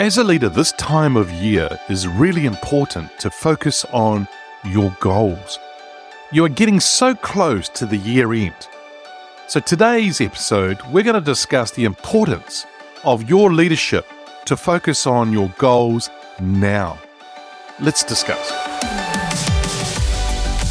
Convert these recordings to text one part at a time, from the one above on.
As a leader, this time of year is really important to focus on your goals. You are getting so close to the year end. So, today's episode, we're going to discuss the importance of your leadership to focus on your goals now. Let's discuss.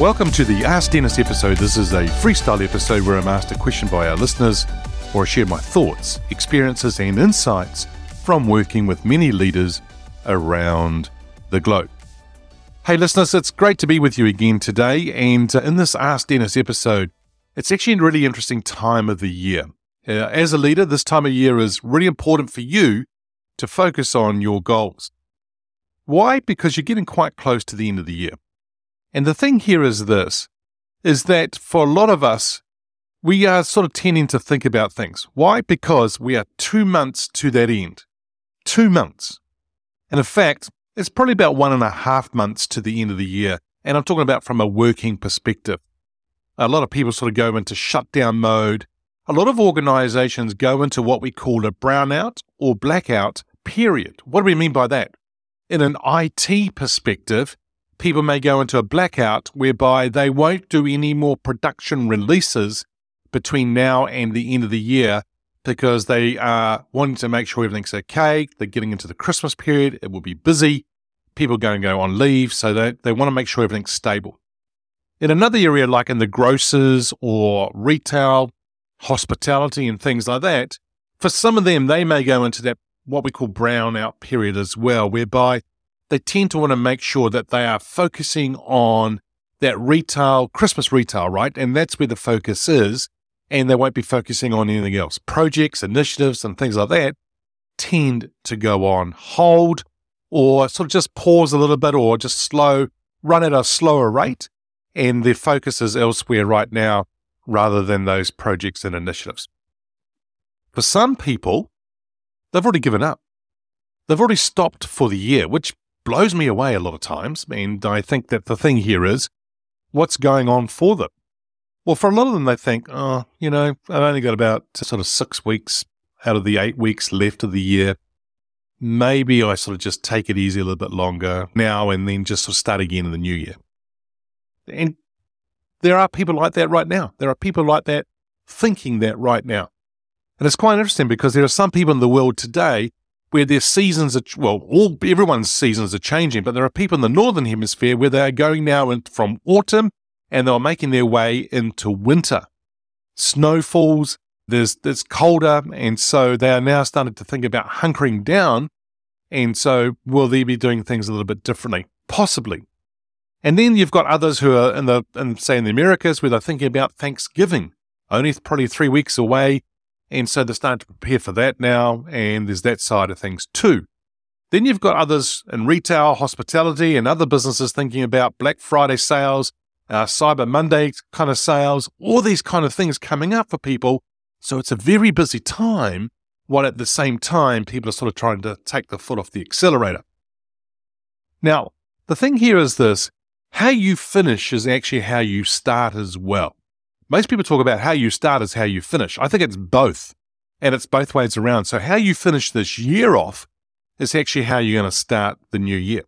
Welcome to the Ask Denis episode. This is a freestyle episode where I'm asked a question by our listeners or I share my thoughts, experiences, and insights from working with many leaders around the globe. Hey, listeners, it's great to be with you again today. And uh, in this Ask Denis episode, it's actually a really interesting time of the year. Uh, as a leader, this time of year is really important for you to focus on your goals. Why? Because you're getting quite close to the end of the year. And the thing here is this is that for a lot of us, we are sort of tending to think about things. Why? Because we are two months to that end. Two months. And in fact, it's probably about one and a half months to the end of the year. And I'm talking about from a working perspective. A lot of people sort of go into shutdown mode. A lot of organizations go into what we call a brownout or blackout period. What do we mean by that? In an IT perspective, people may go into a blackout whereby they won't do any more production releases between now and the end of the year because they are wanting to make sure everything's okay. They're getting into the Christmas period, it will be busy. People are going to go on leave, so they, they want to make sure everything's stable. In another area, like in the grocers or retail, hospitality, and things like that, for some of them, they may go into that what we call brownout period as well, whereby they tend to want to make sure that they are focusing on that retail, Christmas retail, right? And that's where the focus is. And they won't be focusing on anything else. Projects, initiatives, and things like that tend to go on hold or sort of just pause a little bit or just slow, run at a slower rate. And their focus is elsewhere right now rather than those projects and initiatives. For some people, they've already given up. They've already stopped for the year, which blows me away a lot of times. And I think that the thing here is what's going on for them? Well, for a lot of them, they think, oh, you know, I've only got about sort of six weeks out of the eight weeks left of the year. Maybe I sort of just take it easy a little bit longer now and then just sort of start again in the new year. And there are people like that right now. There are people like that thinking that right now. And it's quite interesting because there are some people in the world today where their seasons are well, all everyone's seasons are changing, but there are people in the northern hemisphere where they are going now in, from autumn and they're making their way into winter. Snow falls, there's it's colder, and so they are now starting to think about hunkering down. And so, will they be doing things a little bit differently? Possibly. And then you've got others who are in the, in, say, in the Americas, where they're thinking about Thanksgiving, only probably three weeks away. And so they're starting to prepare for that now. And there's that side of things too. Then you've got others in retail, hospitality, and other businesses thinking about Black Friday sales, uh, Cyber Monday kind of sales, all these kind of things coming up for people. So it's a very busy time, while at the same time, people are sort of trying to take the foot off the accelerator. Now, the thing here is this how you finish is actually how you start as well. Most people talk about how you start is how you finish. I think it's both, and it's both ways around. So, how you finish this year off is actually how you're going to start the new year.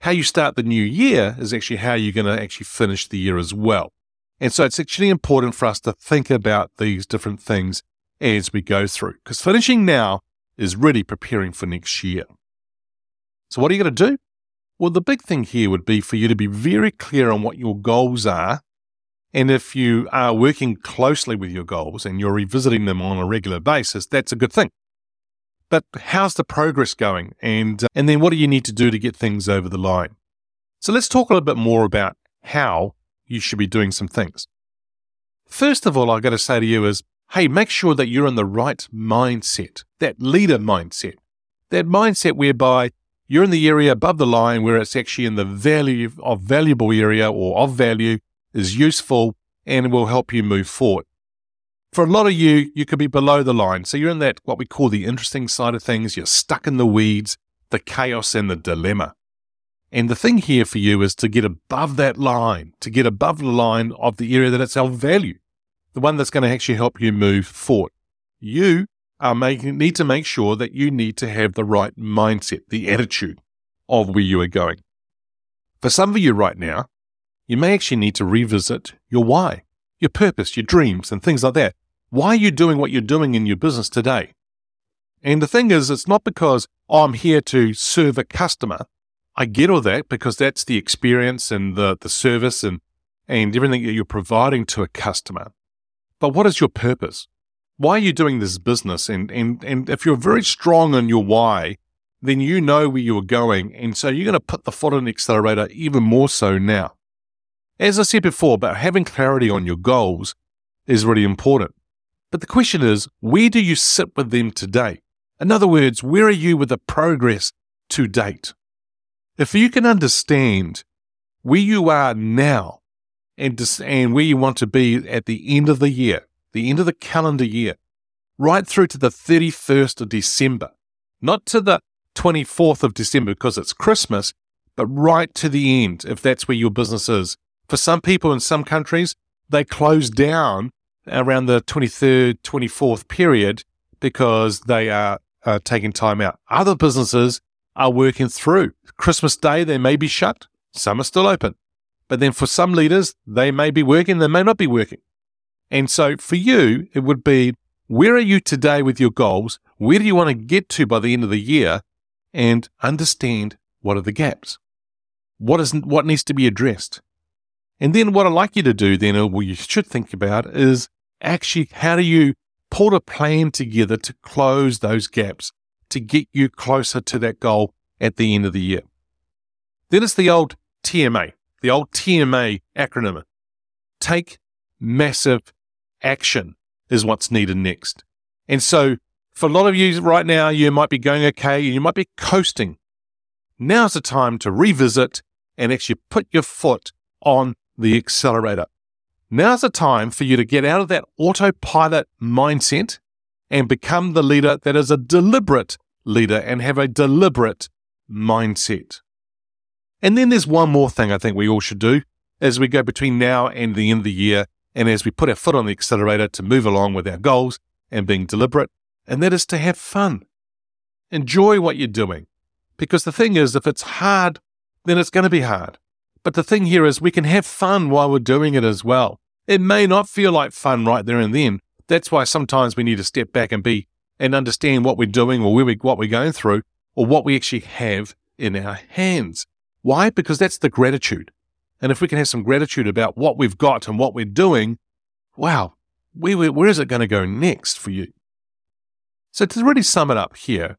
How you start the new year is actually how you're going to actually finish the year as well. And so, it's actually important for us to think about these different things as we go through, because finishing now is really preparing for next year. So, what are you going to do? Well, the big thing here would be for you to be very clear on what your goals are and if you are working closely with your goals and you're revisiting them on a regular basis, that's a good thing. But how's the progress going? And, uh, and then what do you need to do to get things over the line? So let's talk a little bit more about how you should be doing some things. First of all, I've got to say to you is, hey, make sure that you're in the right mindset, that leader mindset, that mindset whereby you're in the area above the line where it's actually in the value of valuable area or of value is useful and will help you move forward. For a lot of you, you could be below the line. So you're in that, what we call the interesting side of things. You're stuck in the weeds, the chaos and the dilemma. And the thing here for you is to get above that line, to get above the line of the area that it's of value, the one that's going to actually help you move forward. You are making, need to make sure that you need to have the right mindset, the attitude of where you are going. For some of you right now, you may actually need to revisit your why, your purpose, your dreams, and things like that. Why are you doing what you're doing in your business today? And the thing is, it's not because oh, I'm here to serve a customer. I get all that because that's the experience and the, the service and, and everything that you're providing to a customer. But what is your purpose? Why are you doing this business? And, and, and if you're very strong on your why, then you know where you're going. And so you're going to put the foot on the accelerator even more so now. As I said before, but having clarity on your goals is really important. But the question is, where do you sit with them today? In other words, where are you with the progress to date? If you can understand where you are now and, and where you want to be at the end of the year, the end of the calendar year, right through to the 31st of December, not to the 24th of December because it's Christmas, but right to the end, if that's where your business is. For some people in some countries, they close down around the 23rd, 24th period because they are taking time out. Other businesses are working through. Christmas Day, they may be shut, some are still open. But then for some leaders, they may be working, they may not be working. And so for you, it would be where are you today with your goals? Where do you want to get to by the end of the year? And understand what are the gaps? What is what needs to be addressed? And then what I'd like you to do then, or what you should think about, is actually how do you put a plan together to close those gaps to get you closer to that goal at the end of the year? Then it's the old TMA, the old TMA acronym. Take massive action is what's needed next. And so for a lot of you right now, you might be going okay, you might be coasting. Now's the time to revisit and actually put your foot on the accelerator. Now's the time for you to get out of that autopilot mindset and become the leader that is a deliberate leader and have a deliberate mindset. And then there's one more thing I think we all should do as we go between now and the end of the year and as we put our foot on the accelerator to move along with our goals and being deliberate, and that is to have fun. Enjoy what you're doing. Because the thing is, if it's hard, then it's going to be hard. But the thing here is, we can have fun while we're doing it as well. It may not feel like fun right there and then. That's why sometimes we need to step back and be and understand what we're doing or we, what we're going through or what we actually have in our hands. Why? Because that's the gratitude. And if we can have some gratitude about what we've got and what we're doing, wow, where, where is it going to go next for you? So, to really sum it up here,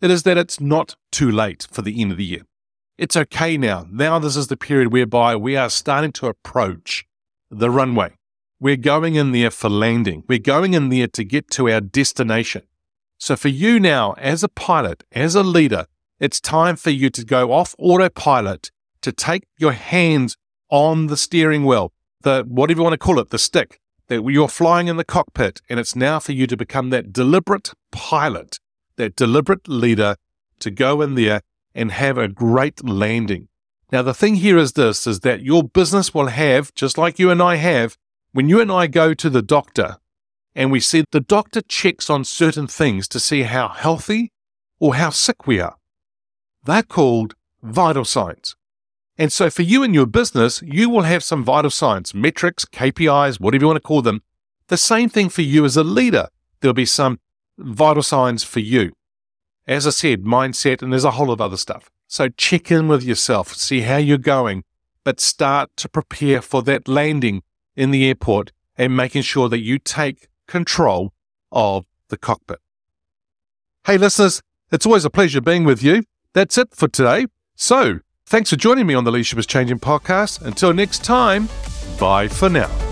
it is that it's not too late for the end of the year. It's okay now. Now, this is the period whereby we are starting to approach the runway. We're going in there for landing. We're going in there to get to our destination. So, for you now, as a pilot, as a leader, it's time for you to go off autopilot, to take your hands on the steering wheel, the whatever you want to call it, the stick, that you're flying in the cockpit, and it's now for you to become that deliberate pilot, that deliberate leader to go in there and have a great landing. Now, the thing here is this is that your business will have, just like you and I have, when you and I go to the doctor and we see the doctor checks on certain things to see how healthy or how sick we are. They're called vital signs. And so for you and your business, you will have some vital signs, metrics, KPIs, whatever you want to call them. The same thing for you as a leader. There'll be some vital signs for you. As I said, mindset, and there's a whole lot of other stuff. So check in with yourself, see how you're going, but start to prepare for that landing in the airport and making sure that you take control of the cockpit. Hey, listeners, it's always a pleasure being with you. That's it for today. So, Thanks for joining me on the Leadership is Changing podcast. Until next time, bye for now.